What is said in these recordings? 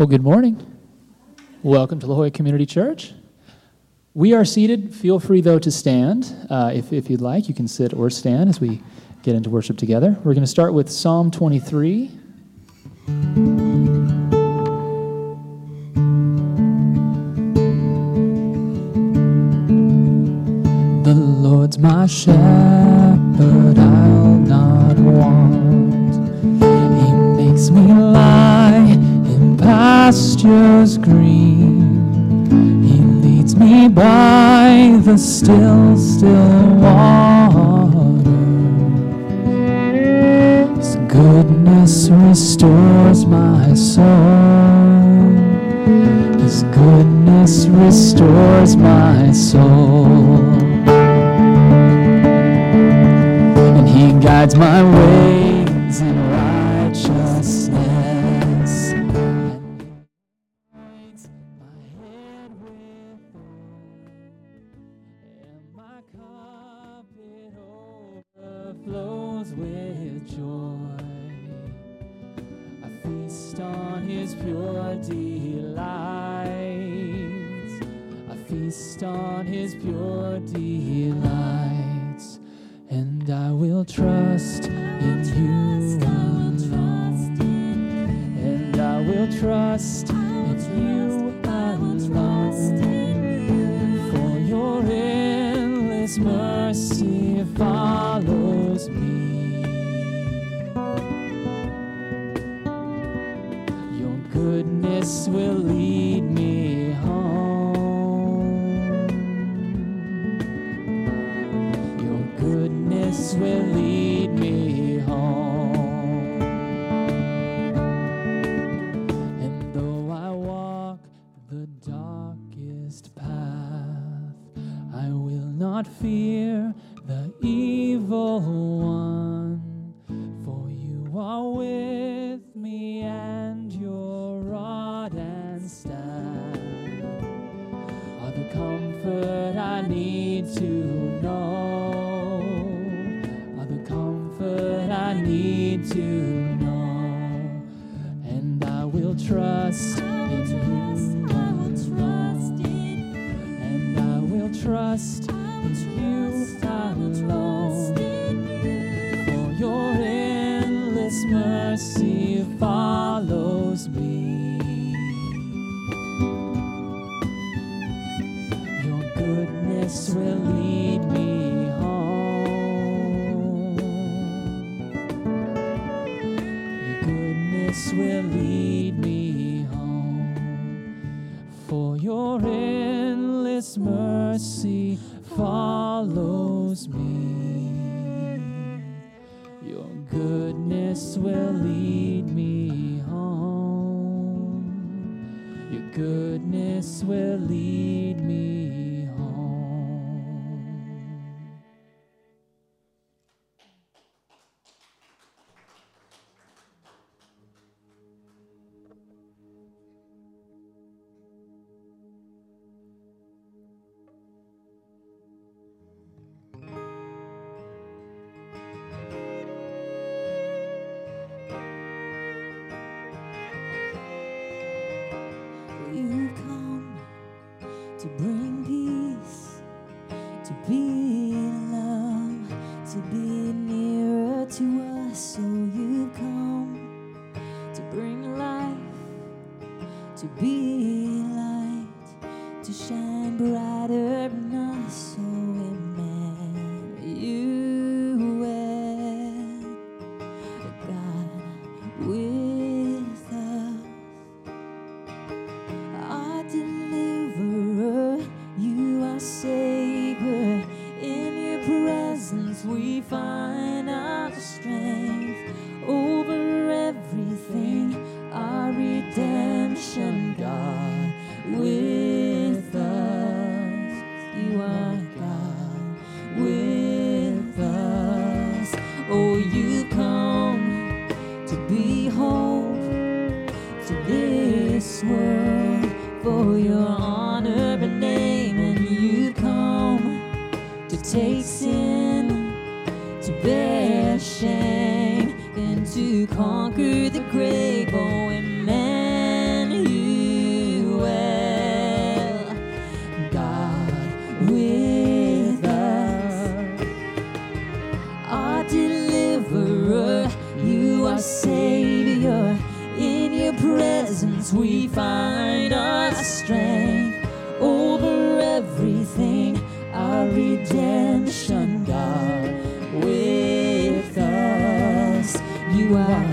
Well, good morning. Welcome to La Jolla Community Church. We are seated. Feel free, though, to stand. Uh, if, if you'd like, you can sit or stand as we get into worship together. We're going to start with Psalm 23. The Lord's my shepherd. I green. He leads me by the still, still water. His goodness restores my soul. His goodness restores my soul. And he guides my way this will lead. Presence we find our strength over everything, our redemption, God. With us, you are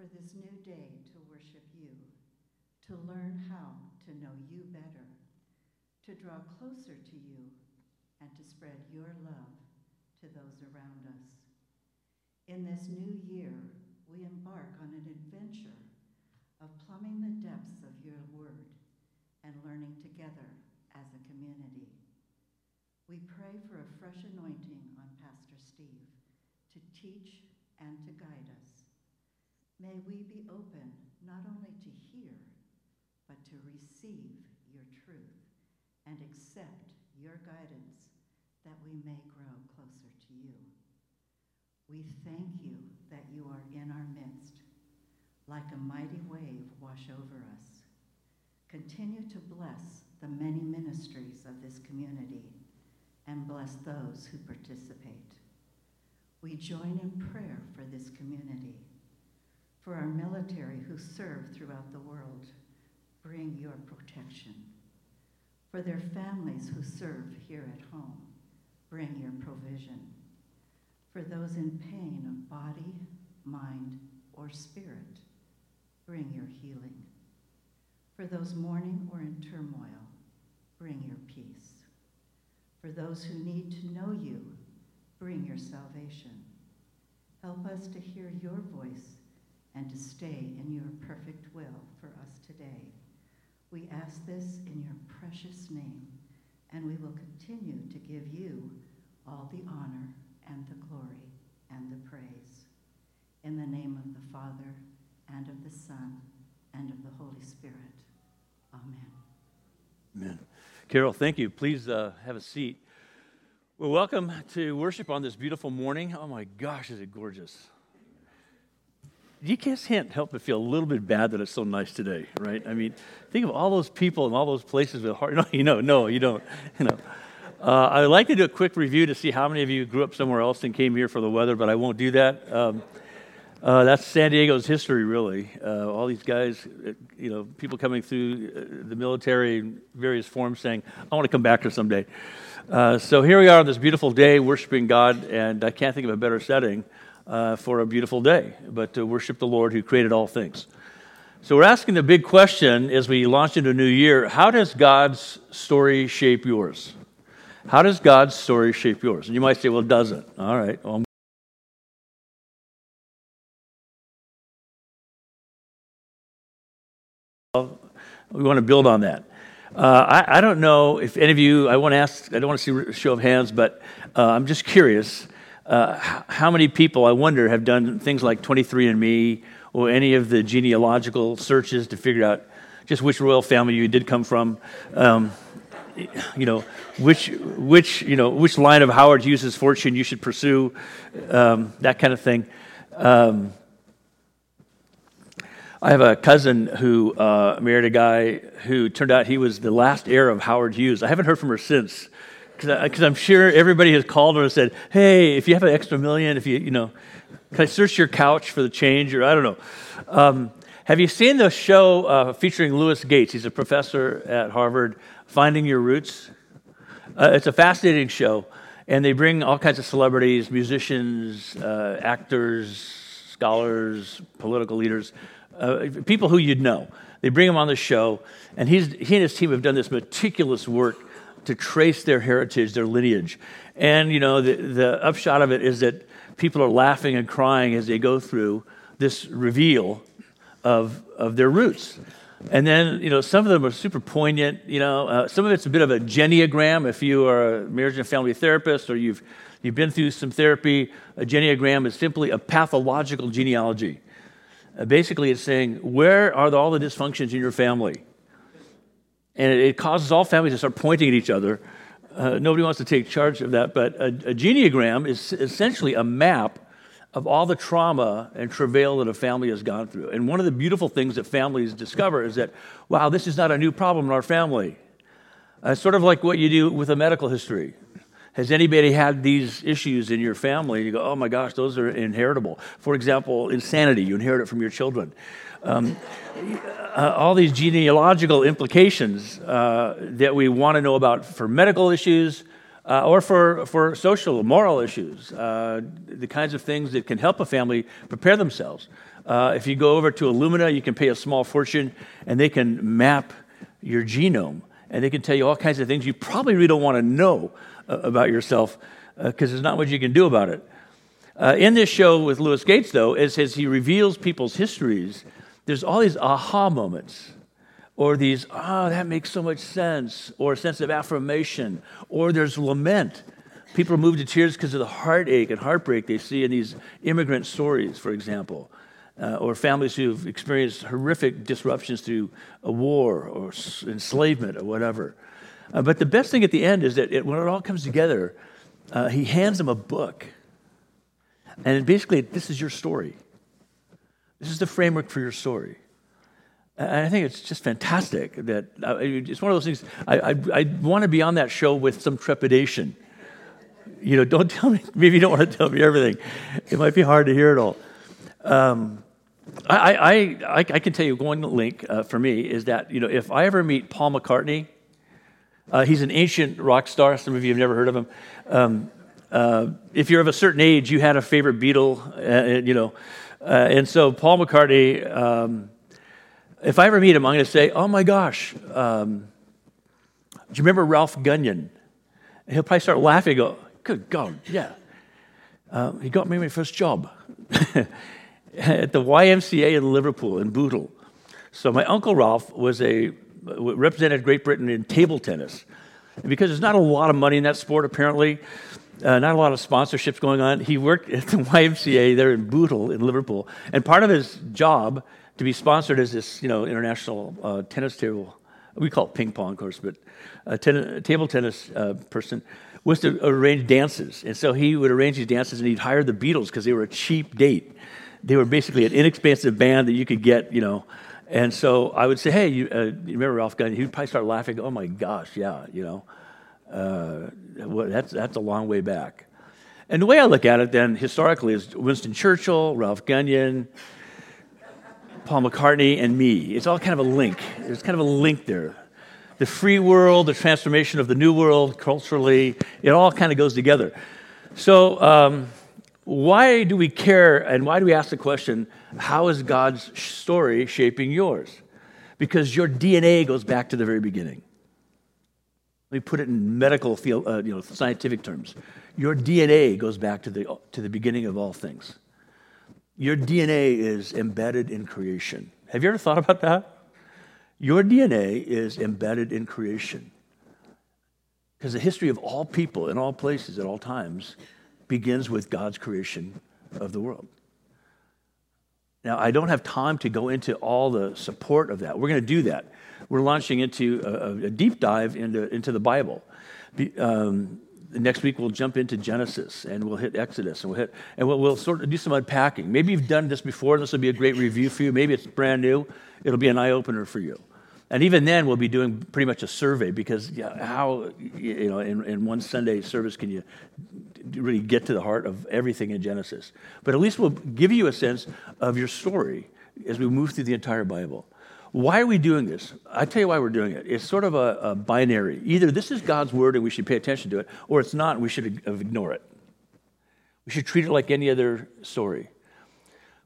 for this new day to worship you, to learn how to know you better, to draw closer to you, and to spread your love to those around us. In this new year, we embark on an adventure of plumbing the depths of your word and learning together as a community. We pray for a fresh anointing on Pastor Steve to teach and to guide us. May we be open not only to hear, but to receive your truth and accept your guidance that we may grow closer to you. We thank you that you are in our midst. Like a mighty wave, wash over us. Continue to bless the many ministries of this community and bless those who participate. We join in prayer for this community. For our military who serve throughout the world, bring your protection. For their families who serve here at home, bring your provision. For those in pain of body, mind, or spirit, bring your healing. For those mourning or in turmoil, bring your peace. For those who need to know you, bring your salvation. Help us to hear your voice and to stay in your perfect will for us today. We ask this in your precious name, and we will continue to give you all the honor and the glory and the praise. In the name of the Father, and of the Son, and of the Holy Spirit. Amen. Amen. Carol, thank you. Please uh, have a seat. Well, welcome to worship on this beautiful morning. Oh my gosh, is it gorgeous! You just can't help but feel a little bit bad that it's so nice today, right? I mean, think of all those people and all those places with heart. No, you know, no, you don't. You know, uh, I'd like to do a quick review to see how many of you grew up somewhere else and came here for the weather, but I won't do that. Um, uh, that's San Diego's history, really. Uh, all these guys, uh, you know, people coming through uh, the military in various forms saying, I want to come back here someday. Uh, so here we are on this beautiful day worshiping God, and I can't think of a better setting uh, for a beautiful day, but to worship the Lord who created all things. So we're asking the big question as we launch into a new year how does God's story shape yours? How does God's story shape yours? And you might say, well, it doesn't. All right. Well, We want to build on that. Uh, I, I, don't know if any of you, I want to ask, I don't want to see a show of hands, but uh, I'm just curious uh, how many people, I wonder, have done things like 23andMe or any of the genealogical searches to figure out just which royal family you did come from. Um, you know, which, which, you know, which line of Howard Hughes' fortune you should pursue, um, that kind of thing. Um, I have a cousin who uh, married a guy who turned out he was the last heir of Howard Hughes. I haven't heard from her since because I'm sure everybody has called her and said, "Hey, if you have an extra million, if you, you know, can I search your couch for the change?" Or I don't know. Um, have you seen the show uh, featuring Louis Gates? He's a professor at Harvard. Finding Your Roots. Uh, it's a fascinating show, and they bring all kinds of celebrities, musicians, uh, actors, scholars, political leaders, uh, people who you'd know. They bring them on the show, and he's, he and his team have done this meticulous work to trace their heritage, their lineage. And, you know, the, the upshot of it is that people are laughing and crying as they go through this reveal of, of their roots. And then, you know, some of them are super poignant. You know, uh, some of it's a bit of a genogram If you are a marriage and family therapist or you've, you've been through some therapy, a genogram is simply a pathological genealogy. Uh, basically, it's saying, where are the, all the dysfunctions in your family? And it, it, causes all families to start pointing at each other. Uh, nobody wants to take charge of that, but a, a genogram is essentially a map of all the trauma and travail that a family has gone through. And one of the beautiful things that families discover is that, wow, this is not a new problem in our family. Uh, sort of like what you do with a medical history. Has anybody had these issues in your family? You go, oh my gosh, those are inheritable. For example, insanity, you inherit it from your children. Um, uh, all these genealogical implications uh, that we want to know about for medical issues, uh, or for, for social, moral issues, uh, the kinds of things that can help a family prepare themselves. Uh, if you go over to Illumina, you can pay a small fortune and they can map your genome and they can tell you all kinds of things you probably really don't want to know uh, about yourself because there's not much you can do about it. In this show with Louis Gates, though, as, as he reveals people's histories, there's all these aha moments or these, oh, that makes so much sense, or a sense of affirmation, or there's lament. People are moved to tears because of the heartache and heartbreak they see in these immigrant stories, for example, uh, or families who've experienced horrific disruptions through a war or enslavement or whatever. Uh, but the best thing at the end is that it, when it all comes together, uh, he hands them a book. And basically, this is your story. This is the framework for your story. And I think it's just fantastic that uh, it's one of those things. I, I, I want to be on that show with some trepidation. You know, don't tell me, maybe you don't want to tell me everything. It might be hard to hear it all. Um, I, I, I, I, can tell you one link uh, for me is that, you know, if I ever meet Paul McCartney, uh, he's an ancient rock star. Some of you have never heard of him. Um, uh, if you're of a certain age, you had a favorite Beatle, uh, you know. Uh, and so Paul McCartney, um, if I ever meet him, I'm going to say, oh my gosh, um, do you remember Ralph Gunyon? And he'll probably start laughing go, good God, yeah. Uh, he got me my first job at the YMCA in Liverpool, in Bootle. So my uncle Ralph was a, represented Great Britain in table tennis. And because there's not a lot of money in that sport, apparently, uh, not a lot of sponsorships going on. He worked at the YMCA there in Bootle in Liverpool. And part of his job to be sponsored as this, you know, international uh, tennis table. We call it ping pong, of course, but a ten- table tennis uh, person was to arrange dances. And so he would arrange these dances and he'd hire the Beatles because they were a cheap date. They were basically an inexpensive band that you could get, you know. And so I would say, hey, you, uh, you remember Ralph Gunn? He'd probably start laughing. Oh my gosh, yeah, you know. Uh, that's, that's a long way back. And the way I look at it then historically is Winston Churchill, Ralph Gunyon, Paul McCartney, and me. It's all kind of a link. There's kind of a link there. The free world, the transformation of the new world culturally, it all kind of goes together. So, um, why do we care and why do we ask the question, how is God's story shaping yours? Because your DNA goes back to the very beginning. Let me put it in medical, field, uh, you know, scientific terms. Your DNA goes back to the, to the beginning of all things. Your DNA is embedded in creation. Have you ever thought about that? Your DNA is embedded in creation. Because the history of all people in all places at all times begins with God's creation of the world. Now, I don't have time to go into all the support of that. We're going to do that. We're launching into a, a deep dive into, into the Bible. Um, next week we'll jump into Genesis and we'll hit Exodus and we'll hit and we'll, we'll, sort of do some unpacking. Maybe you've done this before. This will be a great review for you. Maybe it's brand new. It'll be an eye opener for you. And even then, we'll be doing pretty much a survey because yeah, how, you know, in, in one Sunday service can you really get to the heart of everything in Genesis? But at least we'll give you a sense of your story as we move through the entire Bible. Why are we doing this? I tell you why we're doing it. It's sort of a, a binary. Either this is God's word and we should pay attention to it, or it's not and we should ignore it. We should treat it like any other story.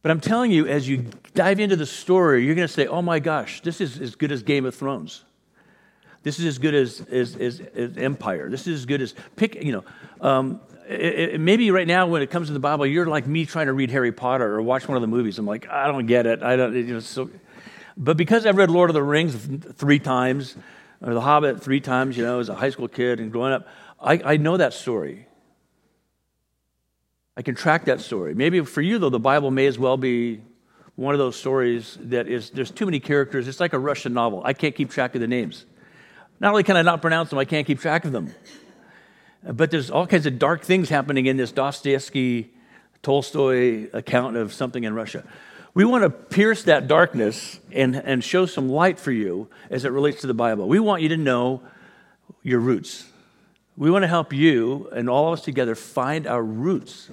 But I'm telling you, as you dive into the story, you're going to say, oh my gosh, this is as good as Game of Thrones. This is as good as, as, as, as Empire. This is as good as pick, you know. Um, it, it, maybe right now, when it comes to the Bible, you're like me trying to read Harry Potter or watch one of the movies. I'm like, I don't get it. I don't, you know, so. But because I've read Lord of the Rings three times, or The Hobbit three times, you know, as a high school kid and growing up, I, I know that story. I can track that story. Maybe for you, though, the Bible may as well be one of those stories that is, there's too many characters. It's like a Russian novel. I can't keep track of the names. Not only can I not pronounce them, I can't keep track of them. But there's all kinds of dark things happening in this Dostoevsky, Tolstoy account of something in Russia. We want to pierce that darkness and, and show some light for you as it relates to the Bible. We want you to know your roots. We want to help you and all of us together find our roots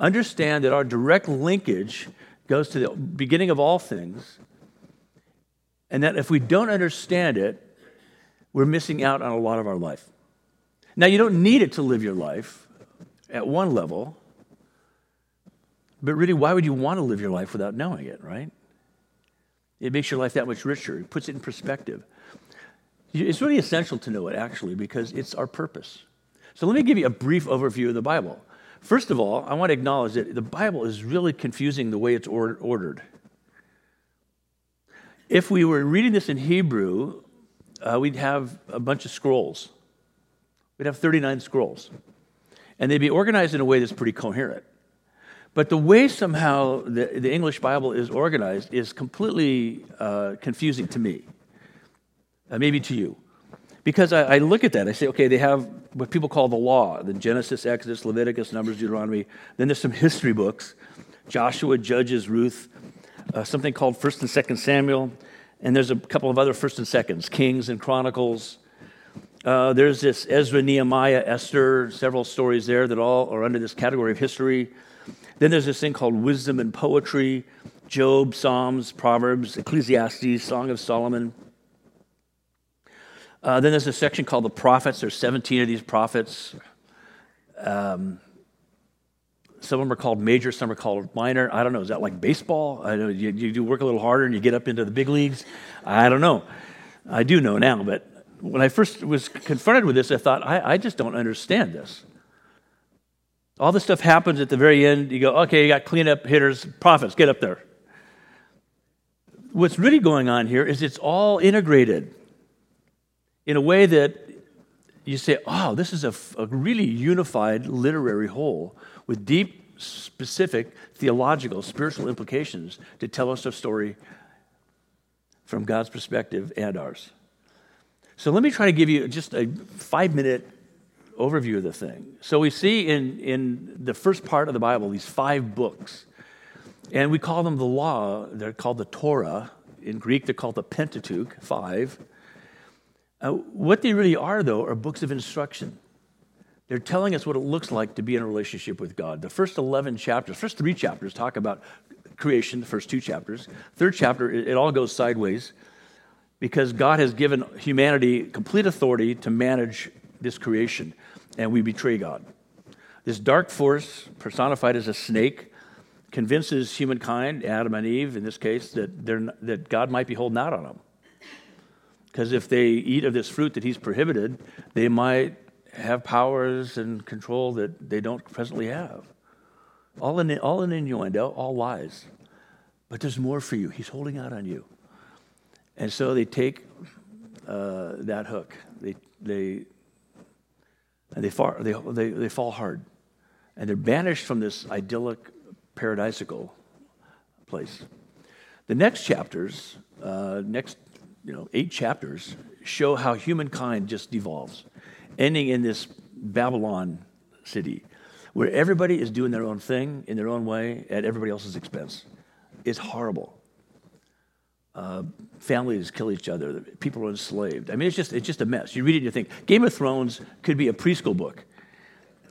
understand that our direct linkage goes to the beginning of all things, and that if we don't understand it, we're missing out on a lot of our life. Now, you don't need it to live your life at one level, but really, why would you want to live your life without knowing it, right? It makes your life that much richer, it puts it in perspective. It's really essential to know it, actually, because it's our purpose. So, let me give you a brief overview of the Bible. First of all, I want to acknowledge that the Bible is really confusing the way it's ordered. If we were reading this in Hebrew, uh, we'd have a bunch of scrolls. We'd have 39 scrolls. And they'd be organized in a way that's pretty coherent. But the way somehow the, the English Bible is organized is completely uh, confusing to me, uh, maybe to you. Because I, I, look at that, I say, okay, they have what people call the law, the Genesis, Exodus, Leviticus, Numbers, Deuteronomy. Then there's some history books, Joshua, Judges, Ruth, uh, something called First and Second Samuel, and there's a couple of other First and Seconds, Kings and Chronicles. Uh, there's this Ezra, Nehemiah, Esther, several stories there that all are under this category of history. Then there's this thing called wisdom and poetry, Job, Psalms, Proverbs, Ecclesiastes, Song of Solomon. Uh, then there's a section called the prophets. There's 17 of these prophets. Um, some of them are called major, some are called minor. I don't know. Is that like baseball? I know you, you work a little harder and you get up into the big leagues. I don't know. I do know now, but when I first was confronted with this, I thought, I, I just don't understand this. All this stuff happens at the very end. You go, okay, you got cleanup hitters, prophets, get up there. What's really going on here is it's all integrated in a way that you say, oh, this is a, a really unified literary whole with deep, specific theological, spiritual implications to tell us a story from God's perspective and ours. So let me try to give you just a five minute overview of the thing. So we see in, in the first part of the Bible these five books, and we call them the law. They're called the Torah. In Greek, they're called the Pentateuch, five. Uh, what they really are, though, are books of instruction. They're telling us what it looks like to be in a relationship with God. The first 11 chapters, first three chapters talk about creation, the first two chapters. Third chapter, it, it all goes sideways because God has given humanity complete authority to manage this creation, and we betray God. This dark force, personified as a snake, convinces humankind, Adam and Eve in this case, that, they're, that God might be holding out on them. Because if they eat of this fruit that he's prohibited, they might have powers and control that they don't presently have. All in, all in innuendo, all lies. But there's more for you. He's holding out on you. And so they take uh, that hook, they, they, and they fall, they, they, they fall hard. And they're banished from this idyllic, paradisical place. The next chapters, uh, next you know, eight chapters, show how humankind just devolves, ending in this Babylon city where everybody is doing their own thing in their own way at everybody else's expense. It's horrible. Uh, families kill each other. People are enslaved. I mean, it's just, it's just a mess. You read it and you think, Game of Thrones could be a preschool book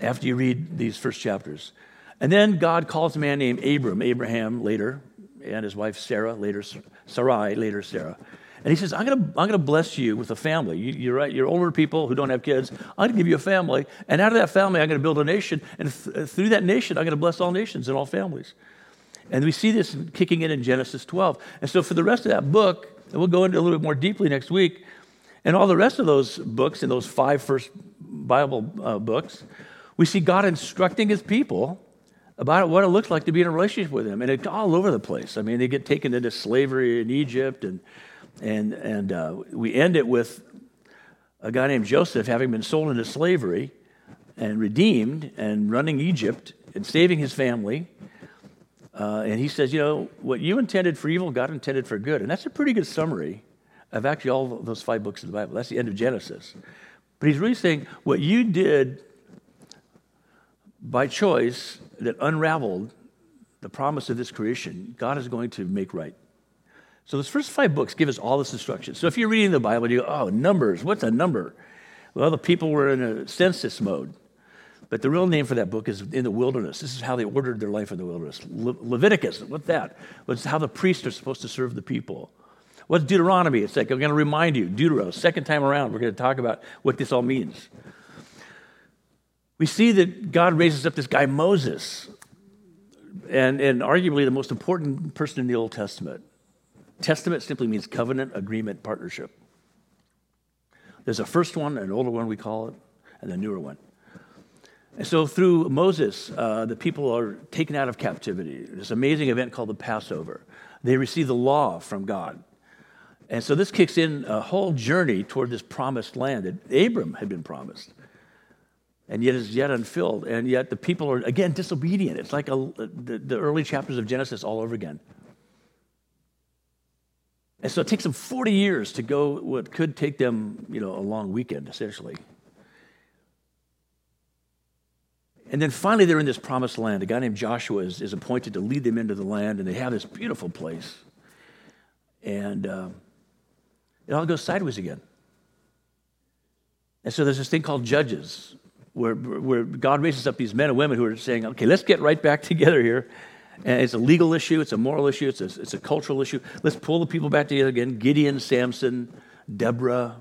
after you read these first chapters. And then God calls a man named Abram, Abraham later, and his wife Sarah, later Sarai, later Sarah. And he says, I'm going to I'm gonna bless you with a family. You, you're right, you're older people who don't have kids. I'm going to give you a family. And out of that family, I'm going to build a nation. And th- through that nation, I'm going to bless all nations and all families. And we see this kicking in in Genesis 12. And so for the rest of that book, and we'll go into a little bit more deeply next week, and all the rest of those books, in those five first Bible uh, books, we see God instructing his people about what it looks like to be in a relationship with him. And it's all over the place. I mean, they get taken into slavery in Egypt, and, and, and uh, we end it with a guy named Joseph having been sold into slavery and redeemed and running Egypt and saving his family. Uh, and he says, you know, what you intended for evil, God intended for good. And that's a pretty good summary of actually all those five books of the Bible. That's the end of Genesis. But he's really saying what you did by choice that unraveled the promise of this creation, God is going to make right. So those first five books give us all this instruction. So if you're reading the Bible, you go, oh, numbers, what's a number? Well, the people were in a census mode. But the real name for that book is in the wilderness. This is how they ordered their life in the wilderness. Le- Leviticus, what's that? It's how the priests are supposed to serve the people. What's Deuteronomy? It's like, I'm going to remind you, Deuteronomy, second time around, we're going to talk about what this all means. We see that God raises up this guy, Moses, and, and arguably the most important person in the Old Testament. Testament simply means covenant, agreement, partnership. There's a first one, an older one, we call it, and a newer one. And so through Moses, uh, the people are taken out of captivity. This amazing event called the Passover. They receive the law from God. And so this kicks in a whole journey toward this promised land that Abram had been promised. And yet is yet unfilled. And yet the people are, again, disobedient. It's like a, the, the early chapters of Genesis all over again. And so it takes them 40 years to go what could take them, you know, a long weekend, essentially. And then finally, they're in this promised land. A guy named Joshua is, is appointed to lead them into the land, and they have this beautiful place. And uh, it all goes sideways again. And so there's this thing called judges, where, where God raises up these men and women who are saying, okay, let's get right back together here. And it's a legal issue, it's a moral issue, it's a, it's a cultural issue. Let's pull the people back together again Gideon, Samson, Deborah.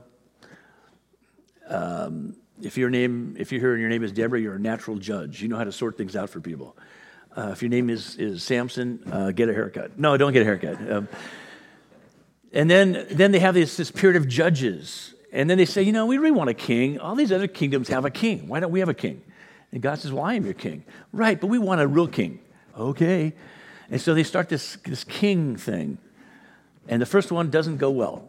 Um, if your name, if you're here and your name is Deborah, you're a natural judge. You know how to sort things out for people. Uh, if your name is, is Samson, uh, get a haircut. No, don't get a haircut. Um, and then, then they have this, this period of judges. And then they say, you know, we really want a king. All these other kingdoms have a king. Why don't we have a king? And God says, well, I am your king. Right, but we want a real king. Okay. And so they start this, this king thing. And the first one doesn't go well.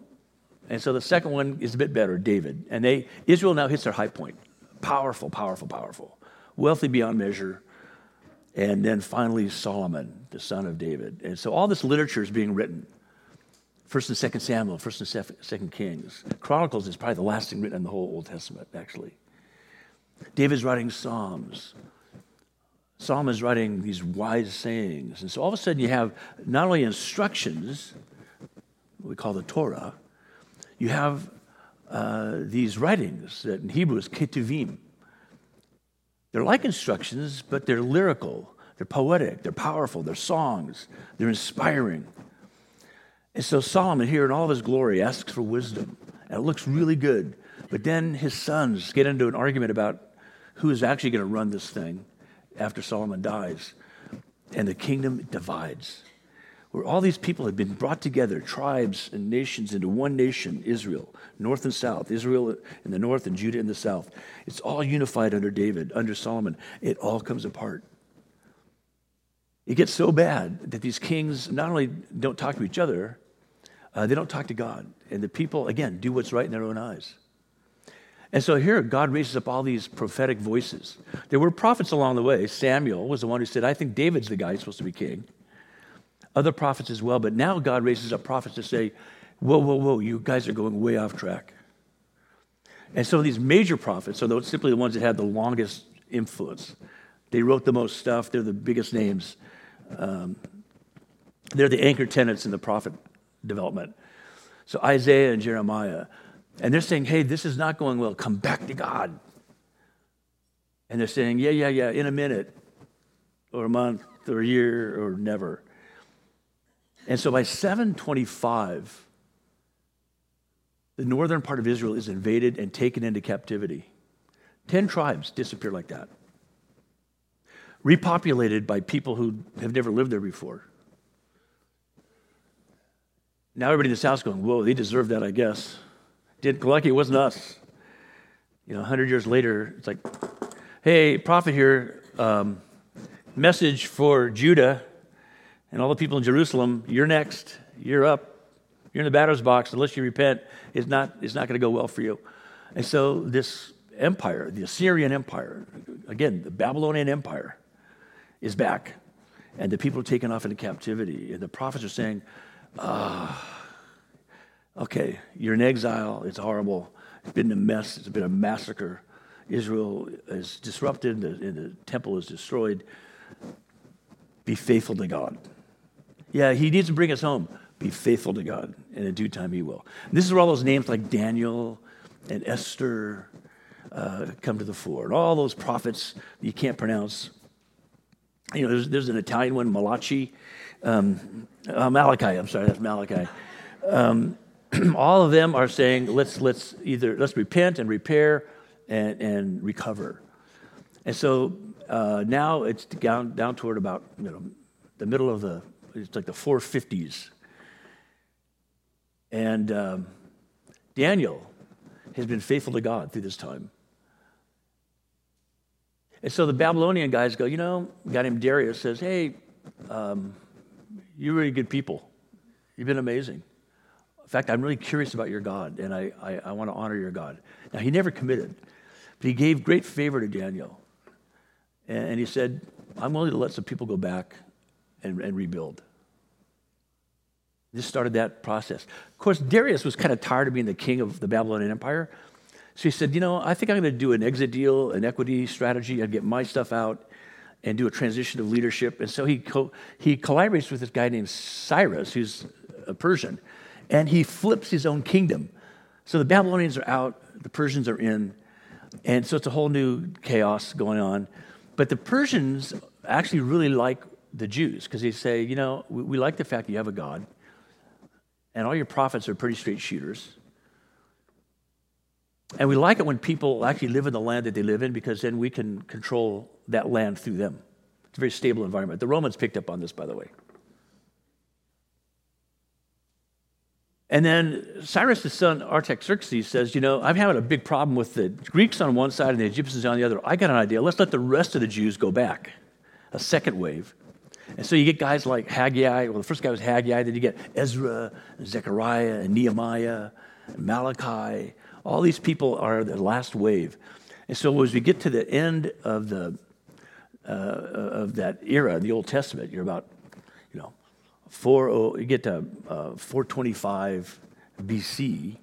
And so the second one is a bit better, David. And they Israel now hits their high point. Powerful, powerful, powerful. Wealthy beyond measure. And then finally Solomon, the son of David. And so all this literature is being written. First and Second Samuel, First and Second Kings. Chronicles is probably the last thing written in the whole Old Testament, actually. David's writing Psalms. Solomon is writing these wise sayings. And so all of a sudden you have not only instructions, we call the Torah, you have uh, these writings that in Hebrew is ketuvim. They're like instructions, but they're lyrical, they're poetic, they're powerful, they're songs, they're inspiring. And so Solomon, here in all of his glory, asks for wisdom. And it looks really good. But then his sons get into an argument about who is actually going to run this thing after Solomon dies. And the kingdom divides where all these people had been brought together, tribes and nations, into one nation, Israel, north and south, Israel in the north and Judah in the south. It's all unified under David, under Solomon. It all comes apart. It gets so bad that these kings not only don't talk to each other, Uh, they don't talk to God. And the people, again, do what's right in their own eyes. And so here, God raises up all these prophetic voices. There were prophets along the way. Samuel was the one who said, I think David's the guy who's supposed to be king. Other prophets as well. But now God raises up prophets to say, Whoa, whoa, whoa, you guys are going way off track. And some of these major prophets are simply the ones that had the longest influence. They wrote the most stuff, they're the biggest names. Um, they're the anchor tenants in the prophet development. So Isaiah and Jeremiah. And they're saying, hey, this is not going well. Come back to God. And they're saying, yeah, yeah, yeah, in a minute, or a month, or a year, or never. And so by 725, the northern part of Israel is invaded and taken into captivity. Ten tribes disappear like that, repopulated by people who have never lived there before. Now everybody in the South's going, whoa, they deserve that, I guess. Did lucky it wasn't us. You know, 100 years later, it's like, hey, prophet here, um, message for Judah and all the people in Jerusalem, you're next, you're up, you're in the batter's box, unless you repent, it's not, it's not going to go well for you. And so this empire, the Assyrian Empire, again, the Babylonian Empire, is back. And the people are taken off into captivity. And the prophets are saying, ah, okay, you're in exile. It's horrible. It's been a mess. It's been a massacre. Israel is disrupted and the, and the temple is destroyed. Be faithful to God. Yeah, he needs to bring us home. Be faithful to God, and in due time he will. And this is where all those names like Daniel and Esther uh, come to the fore, and all those prophets you can't pronounce. You know, there's, there's an Italian one, Malachi, um, uh, Malachi. I'm sorry, that's Malachi. Um, all of them are saying, let's let's either let's repent and repair and, and recover. And so uh, now it's down down toward about you know the middle of the it's like the 450s and um, Daniel has been faithful to God through this time. And so the Babylonian guys go, you know, a guy named Darius says, hey, um, you're really good people. You've been amazing. In fact, I'm really curious about your God, and I, I, I want to honor your God. Now, he never committed, but he gave great favor to Daniel. And, and he said, I'm willing to let some people go back and, and rebuild. This started that process. Of course, Darius was kind of tired of being the king of the Babylonian Empire. So he said, You know, I think I'm going to do an exit deal, an equity strategy. I'd get my stuff out and do a transition of leadership. And so he, co- he collaborates with this guy named Cyrus, who's a Persian, and he flips his own kingdom. So the Babylonians are out, the Persians are in, and so it's a whole new chaos going on. But the Persians actually really like the Jews because they say, you know, we, we like the fact that you have a God and all your prophets are pretty straight shooters. And we like it when people actually live in the land that they live in because then we can control that land through them. It's a very stable environment. The Romans picked up on this, by the way. And then Cyrus' son, Artaxerxes, says, You know, I'm having a big problem with the Greeks on one side and the Egyptians on the other. I got an idea. Let's let the rest of the Jews go back. A second wave. And so you get guys like Haggai. Well, the first guy was Haggai. Then you get Ezra, Zechariah, and Nehemiah, and Malachi. All these people are the last wave. And so as we get to the end of the uh, of that era, the Old Testament, you're about, you know, four. Oh, you get to uh, 425 BC.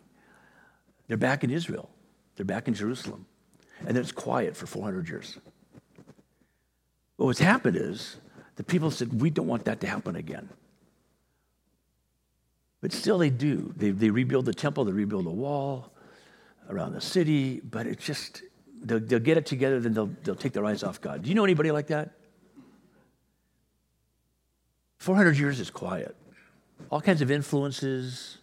They're back in Israel. They're back in Jerusalem, and then it's quiet for 400 years. But what's happened is the people said, We don't want that to happen again. But still, they do. They, they rebuild the temple, they rebuild the wall around the city, but it's just, they'll, they'll get it together, then they'll, they'll take their eyes off God. Do you know anybody like that? 400 years is quiet. All kinds of influences.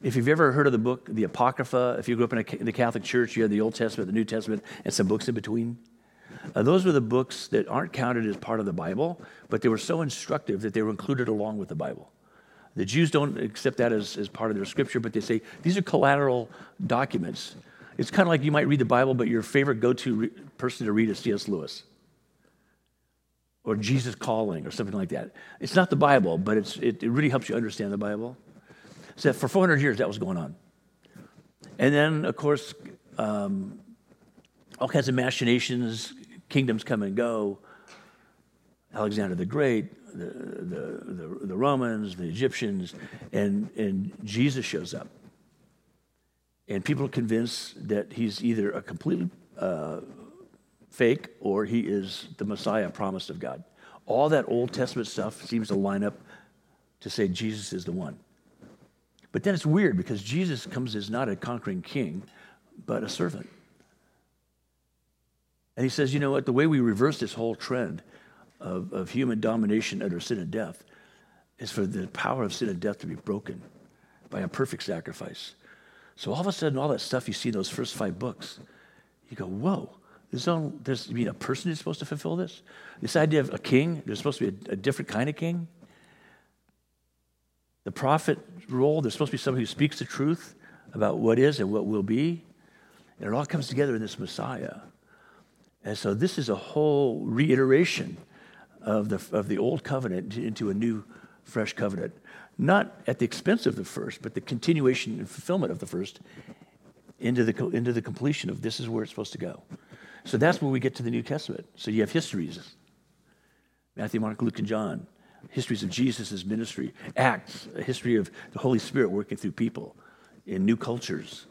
If you've ever heard of the book, the Apocrypha, if you grew up in, a, in the Catholic Church, you had the Old Testament, the New Testament, and some books in between. Uh, those were the books that aren't counted as part of the Bible, but they were so instructive that they were included along with the Bible. The Jews don't accept that as, as part of their scripture, but they say these are collateral documents. It's kind of like you might read the Bible, but your favorite go to re- person to read is C.S. Lewis or Jesus Calling or something like that. It's not the Bible, but it's, it, it really helps you understand the Bible. So for 400 years, that was going on. And then, of course, um, all kinds of machinations, kingdoms come and go. Alexander the Great, the, the, the, the Romans, the Egyptians, and, and Jesus shows up. And people are convinced that he's either a completely uh, fake or he is the Messiah promised of God. All that Old Testament stuff seems to line up to say Jesus is the one. But then it's weird because Jesus comes as not a conquering king, but a servant. And he says, you know what? The way we reverse this whole trend of, of human domination under sin and death is for the power of sin and death to be broken by a perfect sacrifice. So all of a sudden, all that stuff you see in those first five books, you go, whoa, there's, no, there's you mean a person is supposed to fulfill this? This idea of a king, there's supposed to be a, a different kind of king. The prophet role, there's supposed to be somebody who speaks the truth about what is and what will be. And it all comes together in this Messiah. And so this is a whole reiteration of the, of the old covenant into a new, fresh covenant. Not at the expense of the first, but the continuation and fulfillment of the first into the, into the completion of this is where it's supposed to go. So that's where we get to the New Testament. So you have histories Matthew, Mark, Luke, and John. Histories of Jesus' ministry. Acts, a history of the Holy Spirit working through people in new cultures.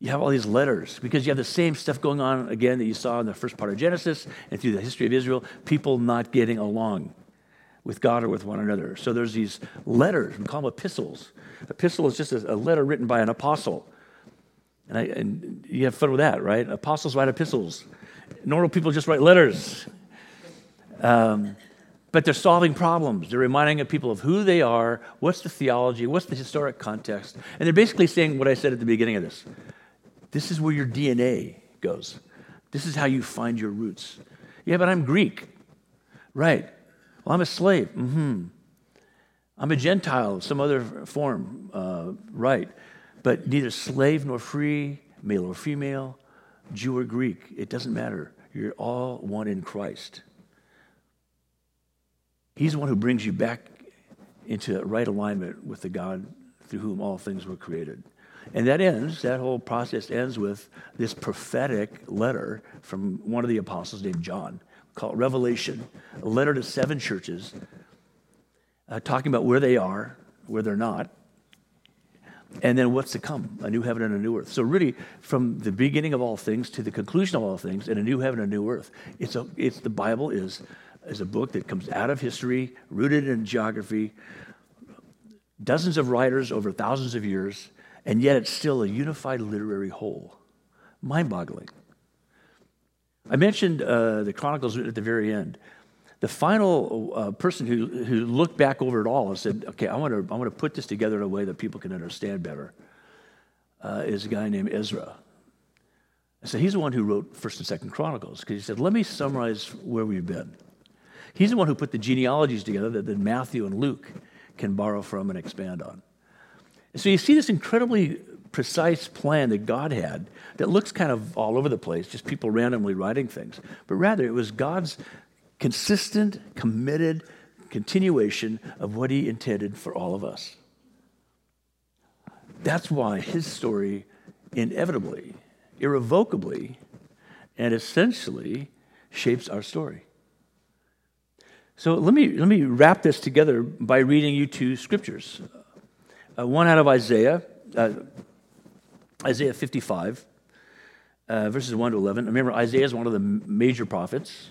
You have all these letters because you have the same stuff going on again that you saw in the first part of Genesis and through the history of Israel, people not getting along with God or with one another. So there's these letters, we call them epistles. Epistle is just a, letter written by an apostle. And, I, and, you have fun with that, right? Apostles write epistles. Normal people just write letters. Um, but they're solving problems. They're reminding people of who they are, what's the theology, what's the historic context. And they're basically saying what I said at the beginning of this this is where your DNA goes. This is how you find your roots. Yeah, but I'm Greek. Right. Well, I'm a slave. Mm-hmm. I'm a Gentile, some other form. Uh, right. But neither slave nor free, male or female, Jew or Greek, it doesn't matter. You're all one in Christ. He's the one who brings you back into right alignment with the God through whom all things were created. And that ends, that whole process ends with this prophetic letter from one of the apostles named John, called Revelation, a letter to seven churches, uh, talking about where they are, where they're not, and then what's to come a new heaven and a new earth. So, really, from the beginning of all things to the conclusion of all things, in a new heaven and a new earth, it's, a, it's the Bible is, is a book that comes out of history, rooted in geography, dozens of writers over thousands of years and yet it's still a unified literary whole. Mind boggling. I mentioned uh, the Chronicles at the very end. The final uh, person who, who looked back over it all and said, okay, I want to I want to put this together in a way that people can understand better uh, is a guy named Ezra. So he's the one who wrote First and Second Chronicles because he said, let me summarize where we've been. He's the one who put the genealogies together that Matthew and Luke can borrow from and expand on. So you see this incredibly precise plan that God had that looks kind of all over the place, just people randomly writing things. But rather, it was God's consistent, committed continuation of what He intended for all of us. That's why His story inevitably, irrevocably, and essentially shapes our story. So let me, let me wrap this together by reading you two scriptures uh, one out of Isaiah, uh, Isaiah 55, uh, verses 1 to 11. Remember, Isaiah is one of the major prophets.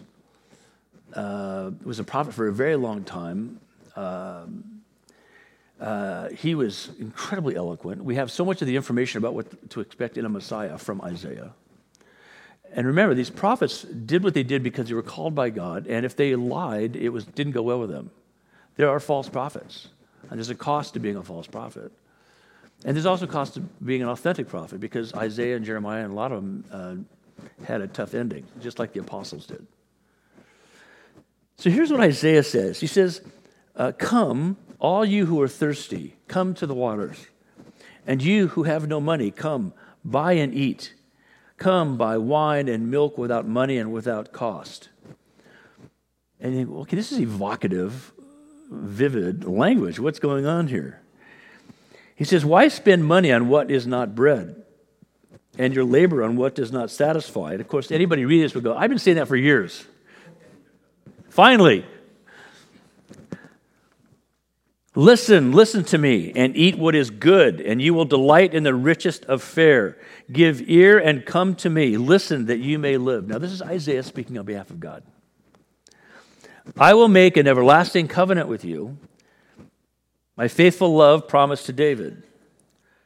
Uh, was a prophet for a very long time. Um, uh, he was incredibly eloquent. We have so much of the information about what to expect in a Messiah from Isaiah. And remember, these prophets did what they did because they were called by God, and if they lied, it was, didn't go well with them. There are false prophets. And there's a cost to being a false prophet. And there's also a cost to being an authentic prophet because Isaiah and Jeremiah and a lot of them uh, had a tough ending, just like the apostles did. So here's what Isaiah says He says, uh, Come, all you who are thirsty, come to the waters. And you who have no money, come, buy and eat. Come, buy wine and milk without money and without cost. And you okay, this is evocative vivid language. What's going on here? He says, Why spend money on what is not bread and your labor on what does not satisfy? And of course, anybody reading this would go, I've been saying that for years. Finally, Listen, listen to me, and eat what is good, and you will delight in the richest of fare. Give ear and come to me. Listen that you may live. Now, this is Isaiah speaking on behalf of God. I will make an everlasting covenant with you, my faithful love promised to David.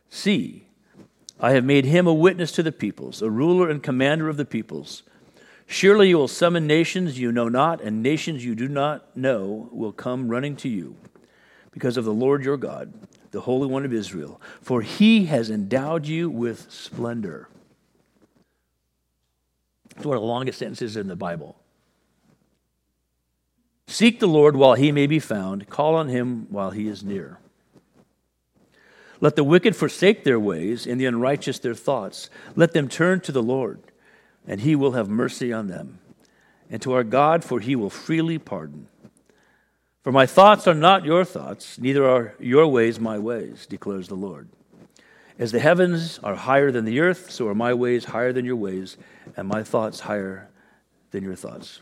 See, I have made him a witness to the peoples, a ruler and commander of the peoples. Surely you will summon nations you know not, and nations you do not know will come running to you because of the Lord your God, the Holy One of Israel, for he has endowed you with splendor. It's one of the longest sentences in the Bible. Seek the Lord while he may be found, call on him while he is near. Let the wicked forsake their ways, and the unrighteous their thoughts. Let them turn to the Lord, and he will have mercy on them, and to our God, for he will freely pardon. For my thoughts are not your thoughts, neither are your ways my ways, declares the Lord. As the heavens are higher than the earth, so are my ways higher than your ways, and my thoughts higher than your thoughts.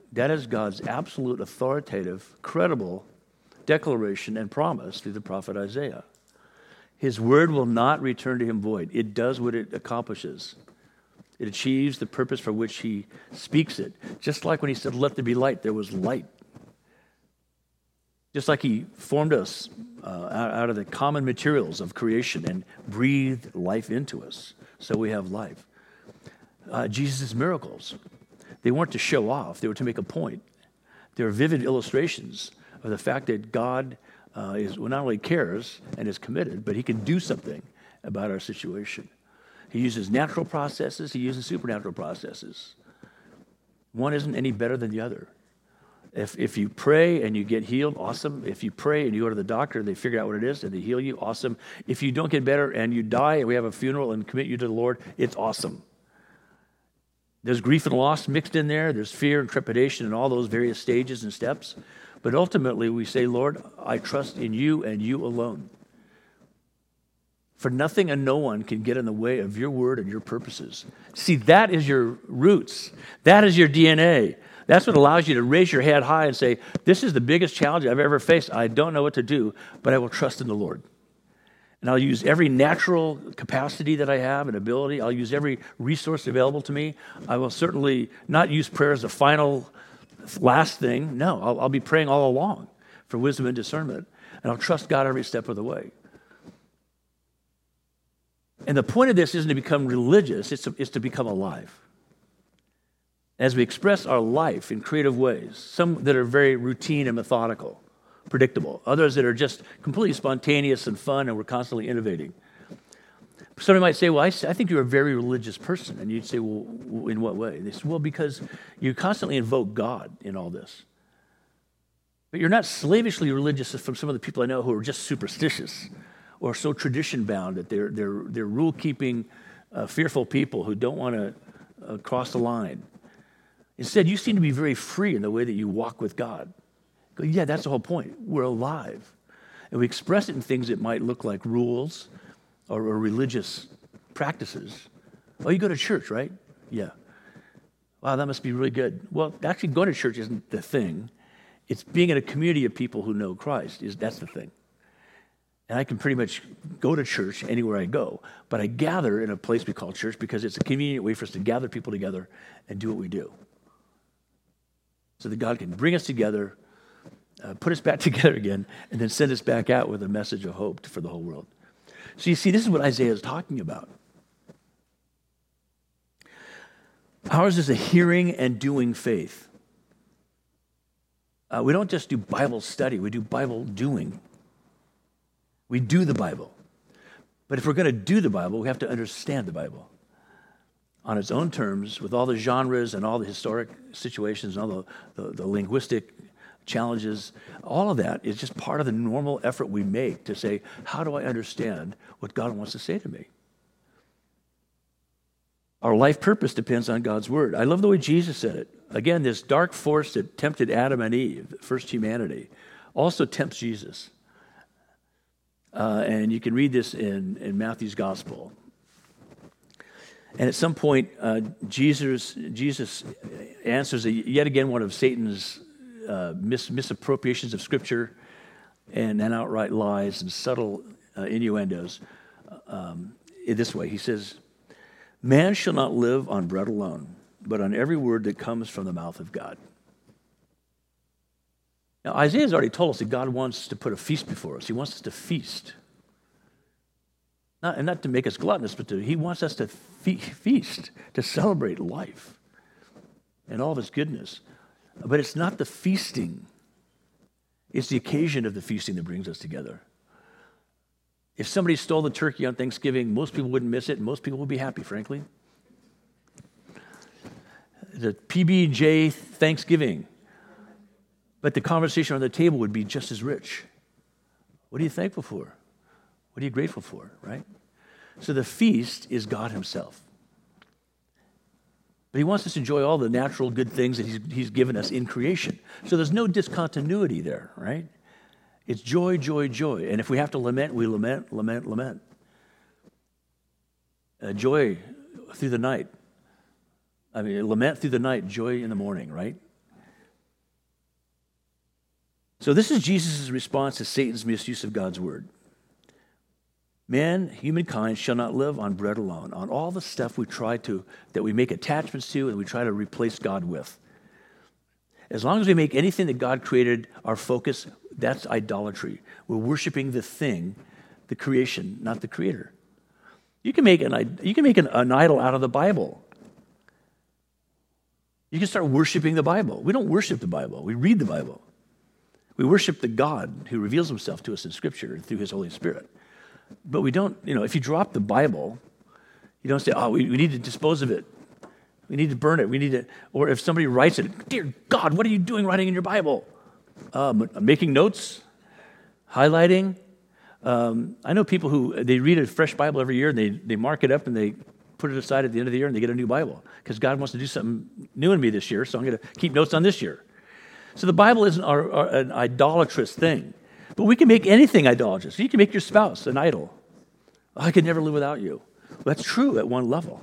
That is God's absolute, authoritative, credible declaration and promise through the prophet Isaiah. His word will not return to him void. It does what it accomplishes. It achieves the purpose for which he speaks it. Just like when he said, Let there be light, there was light. Just like he formed us uh, out of the common materials of creation and breathed life into us, so we have life. Uh, Jesus' miracles, they weren't to show off, they were to make a point. They're vivid illustrations of the fact that God uh, is, well, not only cares and is committed, but he can do something about our situation. He uses natural processes, he uses supernatural processes. One isn't any better than the other. If, if you pray and you get healed, awesome. If you pray and you go to the doctor and they figure out what it is and they heal you, awesome. If you don't get better and you die and we have a funeral and commit you to the Lord, it's awesome. There's grief and loss mixed in there, there's fear and trepidation and all those various stages and steps. But ultimately, we say, Lord, I trust in you and you alone. For nothing and no one can get in the way of your word and your purposes. See, that is your roots, that is your DNA. That's what allows you to raise your head high and say, This is the biggest challenge I've ever faced. I don't know what to do, but I will trust in the Lord. And I'll use every natural capacity that I have and ability. I'll use every resource available to me. I will certainly not use prayer as a final, last thing. No, I'll, I'll be praying all along for wisdom and discernment. And I'll trust God every step of the way. And the point of this isn't to become religious, it's to, it's to become alive as we express our life in creative ways, some that are very routine and methodical, predictable, others that are just completely spontaneous and fun, and we're constantly innovating. Somebody might say, Well, I, think you're a very religious person. And you'd say, Well, in what way? They say, Well, because you constantly invoke God in all this. But you're not slavishly religious from some of the people I know who are just superstitious or so tradition bound that they're, they're, they're rule keeping, uh, fearful people who don't want to uh, cross the line. Instead, you seem to be very free in the way that you walk with God. Go, yeah, that's the whole point. We're alive. And we express it in things that might look like rules or, or religious practices. Oh, you go to church, right? Yeah. Wow, that must be really good. Well, actually, going to church isn't the thing. It's being in a community of people who know Christ. Is that's the thing. And I can pretty much go to church anywhere I go, but I gather in a place we call church because it's a convenient way for us to gather people together and do what we do so that God can bring us together, uh, put us back together again, and then send us back out with a message of hope for the whole world. So you see, this is what Isaiah is talking about. Ours is a hearing and doing faith. Uh, we don't just do Bible study, we do Bible doing. We do the Bible. But if we're going to do the Bible, we have to understand the Bible on its own terms with all the genres and all the historic situations and all the, the, the linguistic challenges. All of that is just part of the normal effort we make to say, how do I understand what God wants to say to me? Our life purpose depends on God's word. I love the way Jesus said it. Again, this dark force that tempted Adam and Eve, first humanity, also tempts Jesus. Uh, and you can read this in, in Matthew's gospel. And at some point, uh, Jesus, Jesus answers a, yet again one of Satan's uh, mis- misappropriations of Scripture and, and outright lies and subtle uh, innuendos um, in this way. He says, Man shall not live on bread alone, but on every word that comes from the mouth of God. Now, Isaiah's already told us that God wants to put a feast before us. He wants us to feast. Not, and not to make us gluttonous, but to, he wants us to fe- feast, to celebrate life and all of its goodness. But it's not the feasting, it's the occasion of the feasting that brings us together. If somebody stole the turkey on Thanksgiving, most people wouldn't miss it, and most people would be happy, frankly. The PB&J Thanksgiving but the conversation on the table would be just as rich. What are you thankful for? What are you grateful for, right? So the feast is God Himself. But He wants us to enjoy all the natural good things that He's, he's given us in creation. So there's no discontinuity there, right? It's joy, joy, joy. And if we have to lament, we lament, lament, lament. Uh, joy through the night. I mean, lament through the night, joy in the morning, right? So, this is Jesus' response to Satan's misuse of God's word. Man, humankind shall not live on bread alone, on all the stuff we try to, that we make attachments to and we try to replace God with. As long as we make anything that God created our focus, that's idolatry. We're worshiping the thing, the creation, not the creator. You can make an, you can make an, an idol out of the Bible. You can start worshiping the Bible. We don't worship the Bible, we read the Bible. We worship the God who reveals himself to us in Scripture through his Holy Spirit. But we don't, you know, if you drop the Bible, you don't say, oh, we, we need to dispose of it. We need to burn it. We need to, or if somebody writes it, dear God, what are you doing writing in your Bible? Um, making notes, highlighting. Um, I know people who they read a fresh Bible every year and they, they mark it up and they put it aside at the end of the year and they get a new Bible because God wants to do something new in me this year, so I'm going to keep notes on this year. So the Bible isn't our, our, an idolatrous thing, but we can make anything idolatrous. You can make your spouse an idol. I could never live without you. That's true at one level.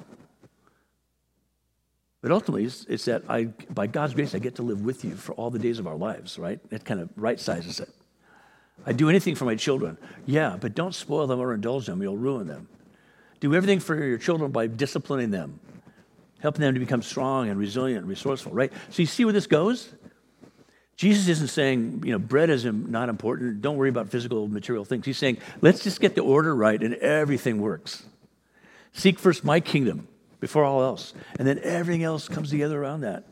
But ultimately, it's, it's, that I, by God's grace, I get to live with you for all the days of our lives, right? That kind of right sizes it. I do anything for my children. Yeah, but don't spoil them or indulge them, you'll ruin them. Do everything for your children by disciplining them, helping them to become strong and resilient and resourceful, right? So you see where this goes? Jesus isn't saying, you know, bread is not important. Don't worry about physical, material things. He's saying, let's just get the order right and everything works. Seek first my kingdom before all else. And then everything else comes together around that.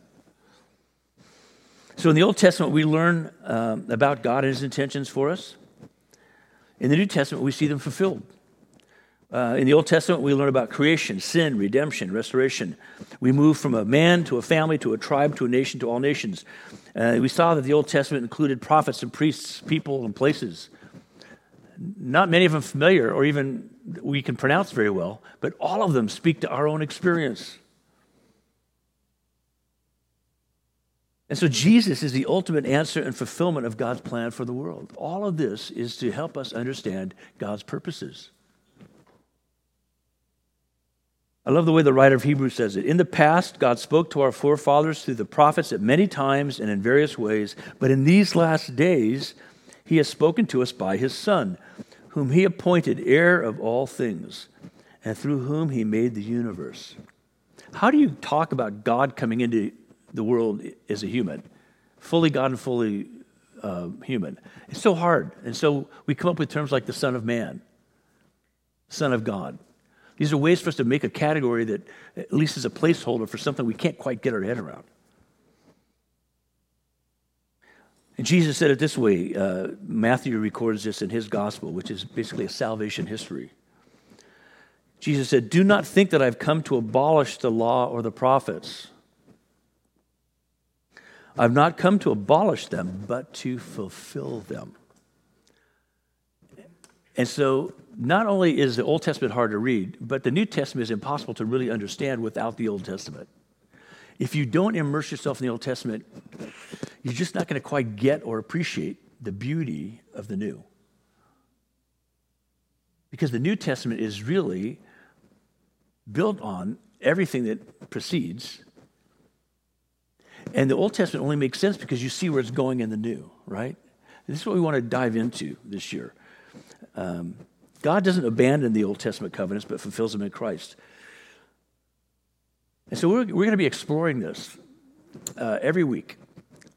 So in the Old Testament, we learn um, about God and his intentions for us. In the New Testament, we see them fulfilled. Uh, in the Old Testament, we learn about creation, sin, redemption, restoration. We move from a man to a family to a tribe to a nation to all nations. Uh, we saw that the Old Testament included prophets and priests, people and places. Not many of them familiar or even we can pronounce very well, but all of them speak to our own experience. And so Jesus is the ultimate answer and fulfillment of God's plan for the world. All of this is to help us understand God's purposes. I love the way the writer of Hebrews says it. In the past, God spoke to our forefathers through the prophets at many times and in various ways, but in these last days, he has spoken to us by his Son, whom he appointed heir of all things, and through whom he made the universe. How do you talk about God coming into the world as a human, fully God and fully uh, human? It's so hard. And so we come up with terms like the Son of Man, Son of God. These are ways for us to make a category that at least is a placeholder for something we can't quite get our head around. And Jesus said it this way uh, Matthew records this in his gospel, which is basically a salvation history. Jesus said, Do not think that I've come to abolish the law or the prophets. I've not come to abolish them, but to fulfill them. And so, not only is the Old Testament hard to read, but the New Testament is impossible to really understand without the Old Testament. If you don't immerse yourself in the Old Testament, you're just not going to quite get or appreciate the beauty of the New. Because the New Testament is really built on everything that precedes. And the Old Testament only makes sense because you see where it's going in the New, right? This is what we want to dive into this year. Um, God doesn't abandon the Old Testament covenants, but fulfills them in Christ. And so we're, we're going to be exploring this uh, every week.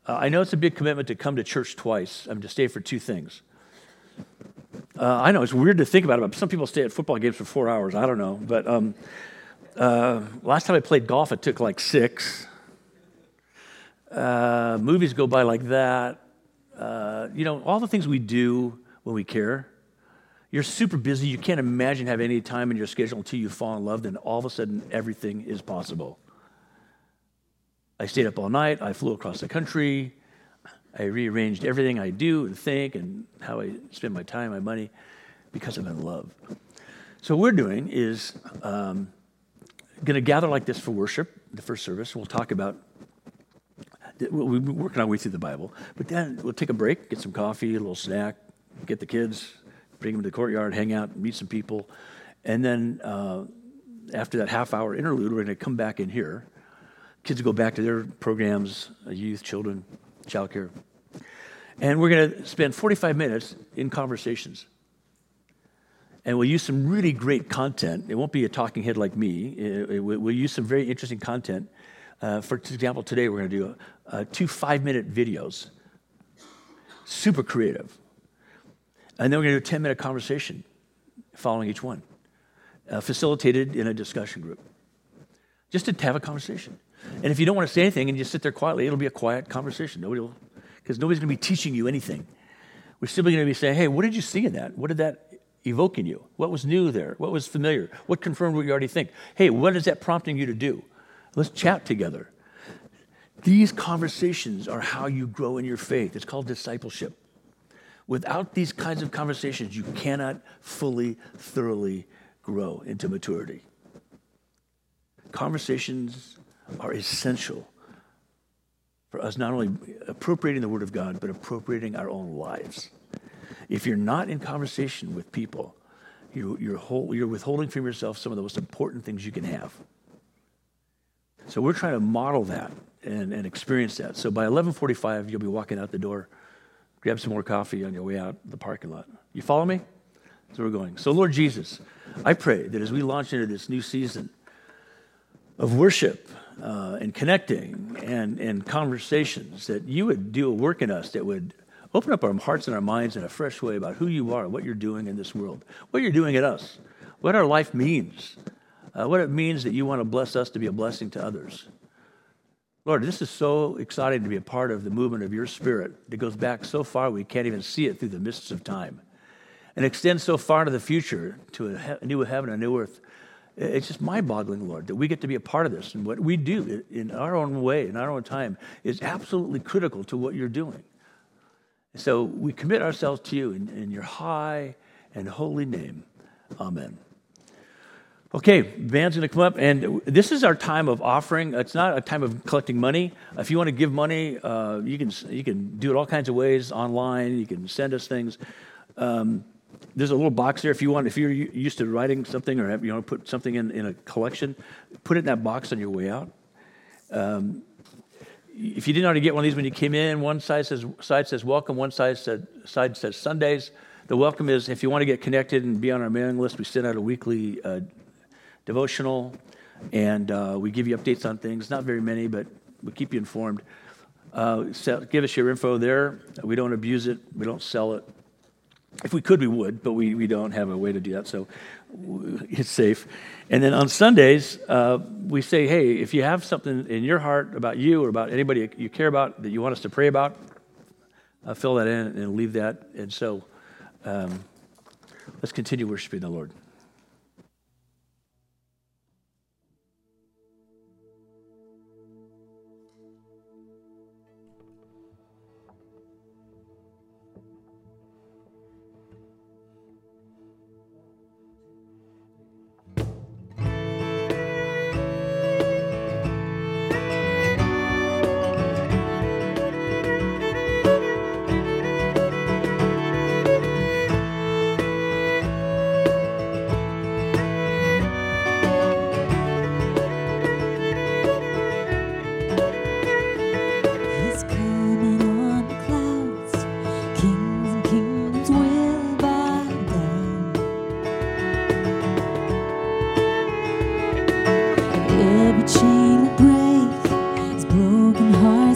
Uh, I know it's a big commitment to come to church twice. I'm to stay for two things. Uh, I know it's weird to think about it, but some people stay at football games for four hours. I don't know. But um, uh, last time I played golf, it took like six. Uh, movies go by like that. Uh, you know, all the things we do when we care. You're super busy. You can't imagine having any time in your schedule until you fall in love. Then all of a sudden, everything is possible. I stayed up all night. I flew across the country. I rearranged everything I do and think and how I spend my time, my money, because I'm in love. So, what we're doing is um, going to gather like this for worship, the first service. We'll talk about, we'll be working our way through the Bible, but then we'll take a break, get some coffee, a little snack, get the kids, bring them to the courtyard, hang out, meet some people. And then uh, after that half hour interlude, we're going to come back in here. Kids go back to their programs, uh, youth, children, childcare. And we're going to spend 45 minutes in conversations. And we'll use some really great content. It won't be a talking head like me. It, it, we'll use some very interesting content. Uh, for example, today we're going to do uh, two five minute videos. Super creative. And then we're going to do a 10 minute conversation following each one, uh, facilitated in a discussion group. Just to have a conversation. And if you don't want to say anything and you just sit there quietly, it'll be a quiet conversation. Nobody will because nobody's going to be teaching you anything. We're simply going to be saying, hey, what did you see in that? What did that evoke in you? What was new there? What was familiar? What confirmed what you already think? Hey, what is that prompting you to do? Let's chat together. These conversations are how you grow in your faith. It's called discipleship. Without these kinds of conversations, you cannot fully, thoroughly grow into maturity. Conversations are essential for us not only appropriating the Word of God, but appropriating our own lives. If you're not in conversation with people, you, you're, whole, you're withholding from yourself some of the most important things you can have. So we're trying to model that and, and experience that. So by 11:45, you'll be walking out the door, grab some more coffee on your way out the parking lot. You follow me? So we're going. So Lord Jesus, I pray that as we launch into this new season of worship uh, and connecting and, and conversations, that you would do a work in us that would open up our hearts and our minds in a fresh way about who you are, what you're doing in this world, what you're doing in us, what our life means, uh, what it means that you want to bless us to be a blessing to others. Lord, this is so exciting to be a part of the movement of your spirit that goes back so far we can't even see it through the mists of time and extends so far into the future to a, new heaven, a new earth it's just mind boggling, Lord, that we get to be a part of this. And what we do in our own way, in our own time, is absolutely critical to what you're doing. So we commit ourselves to you in, in your high and holy name. Amen. Okay, band's going to come up, and this is our time of offering. It's not a time of collecting money. If you want to give money, uh, you can you can do it all kinds of ways online. You can send us things. Um, there's a little box there if you want if you're used to writing something or have, you to put something in, in a collection put it in that box on your way out um, if you didn't already get one of these when you came in one side says side says welcome one side said side says sundays the welcome is if you want to get connected and be on our mailing list we send out a weekly uh, devotional and uh, we give you updates on things not very many but we keep you informed uh, so give us your info there we don't abuse it we don't sell it if we could, we would, but we, we don't have a way to do that, so it's safe. And then on Sundays, uh, we say, hey, if you have something in your heart about you or about anybody you care about that you want us to pray about, uh, fill that in and leave that. And so um, let's continue worshiping the Lord.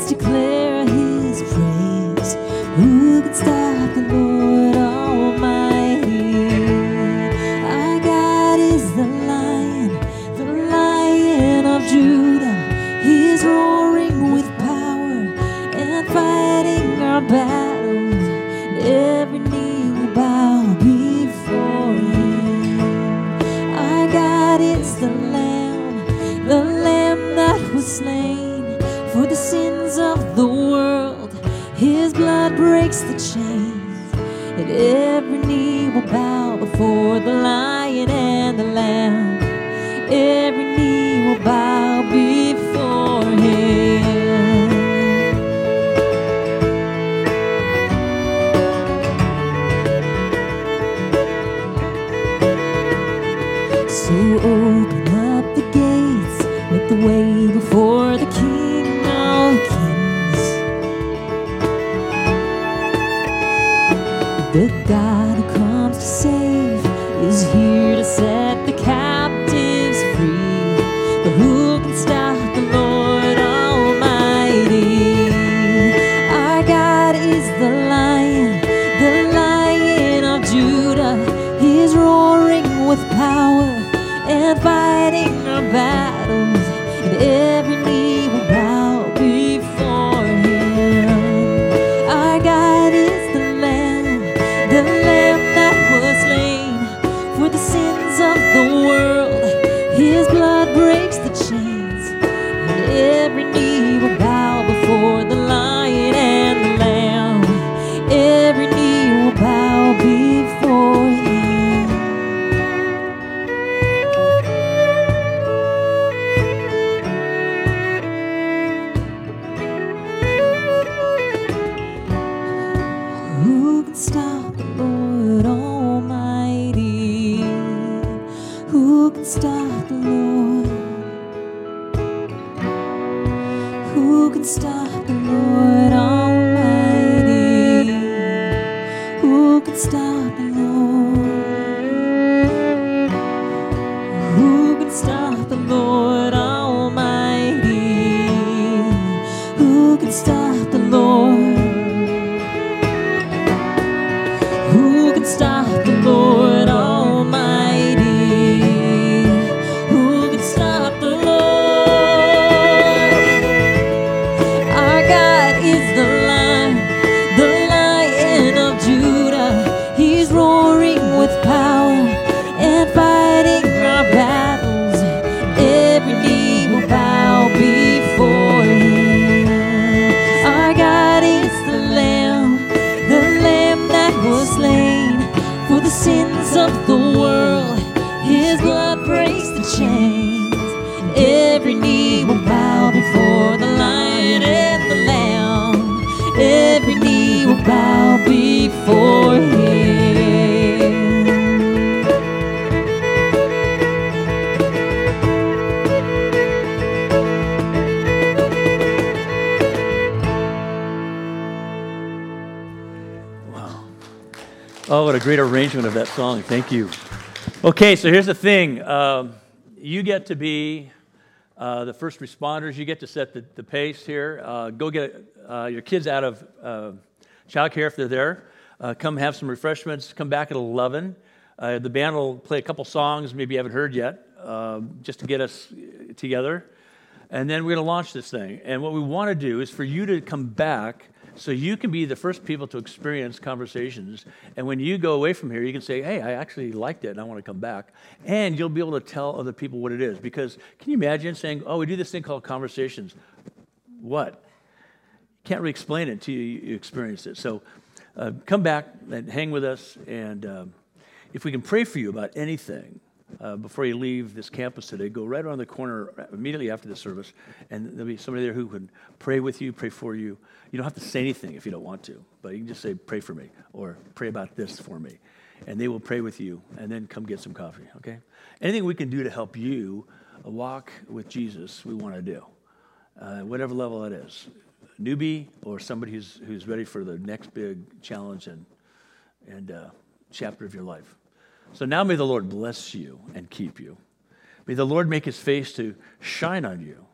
Declare Oh, what a great arrangement of that song. Thank you. Okay, so here's the thing um, you get to be uh, the first responders, you get to set the, the pace here. Uh, go get uh, your kids out of uh, childcare if they're there. Uh, come have some refreshments. Come back at 11. Uh, the band will play a couple songs, maybe you haven't heard yet, uh, just to get us together. And then we're going to launch this thing. And what we want to do is for you to come back so you can be the first people to experience conversations. And when you go away from here, you can say, hey, I actually liked it and I want to come back. And you'll be able to tell other people what it is. Because can you imagine saying, oh, we do this thing called conversations? What? Can't really explain it until you, experience it. So uh, come back and hang with us. And um, if we can pray for you about anything, uh, before you leave this campus today, go right around the corner immediately after the service, and there'll be somebody there who can pray with you, pray for you. You don't have to say anything if you don't want to, but you can just say, Pray for me, or pray about this for me. And they will pray with you, and then come get some coffee, okay? Anything we can do to help you walk with Jesus, we want to do, uh, whatever level it is. Newbie or somebody who's, who's ready for the next big challenge and, and uh, chapter of your life. So now may the Lord bless you and keep you. May the Lord make his face to shine on you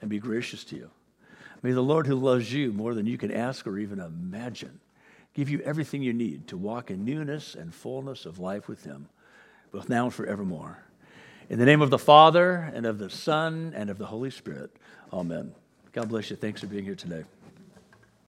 and be gracious to you. May the Lord, who loves you more than you can ask or even imagine, give you everything you need to walk in newness and fullness of life with him, both now and forevermore. In the name of the Father, and of the Son, and of the Holy Spirit, amen. God bless you. Thanks for being here today.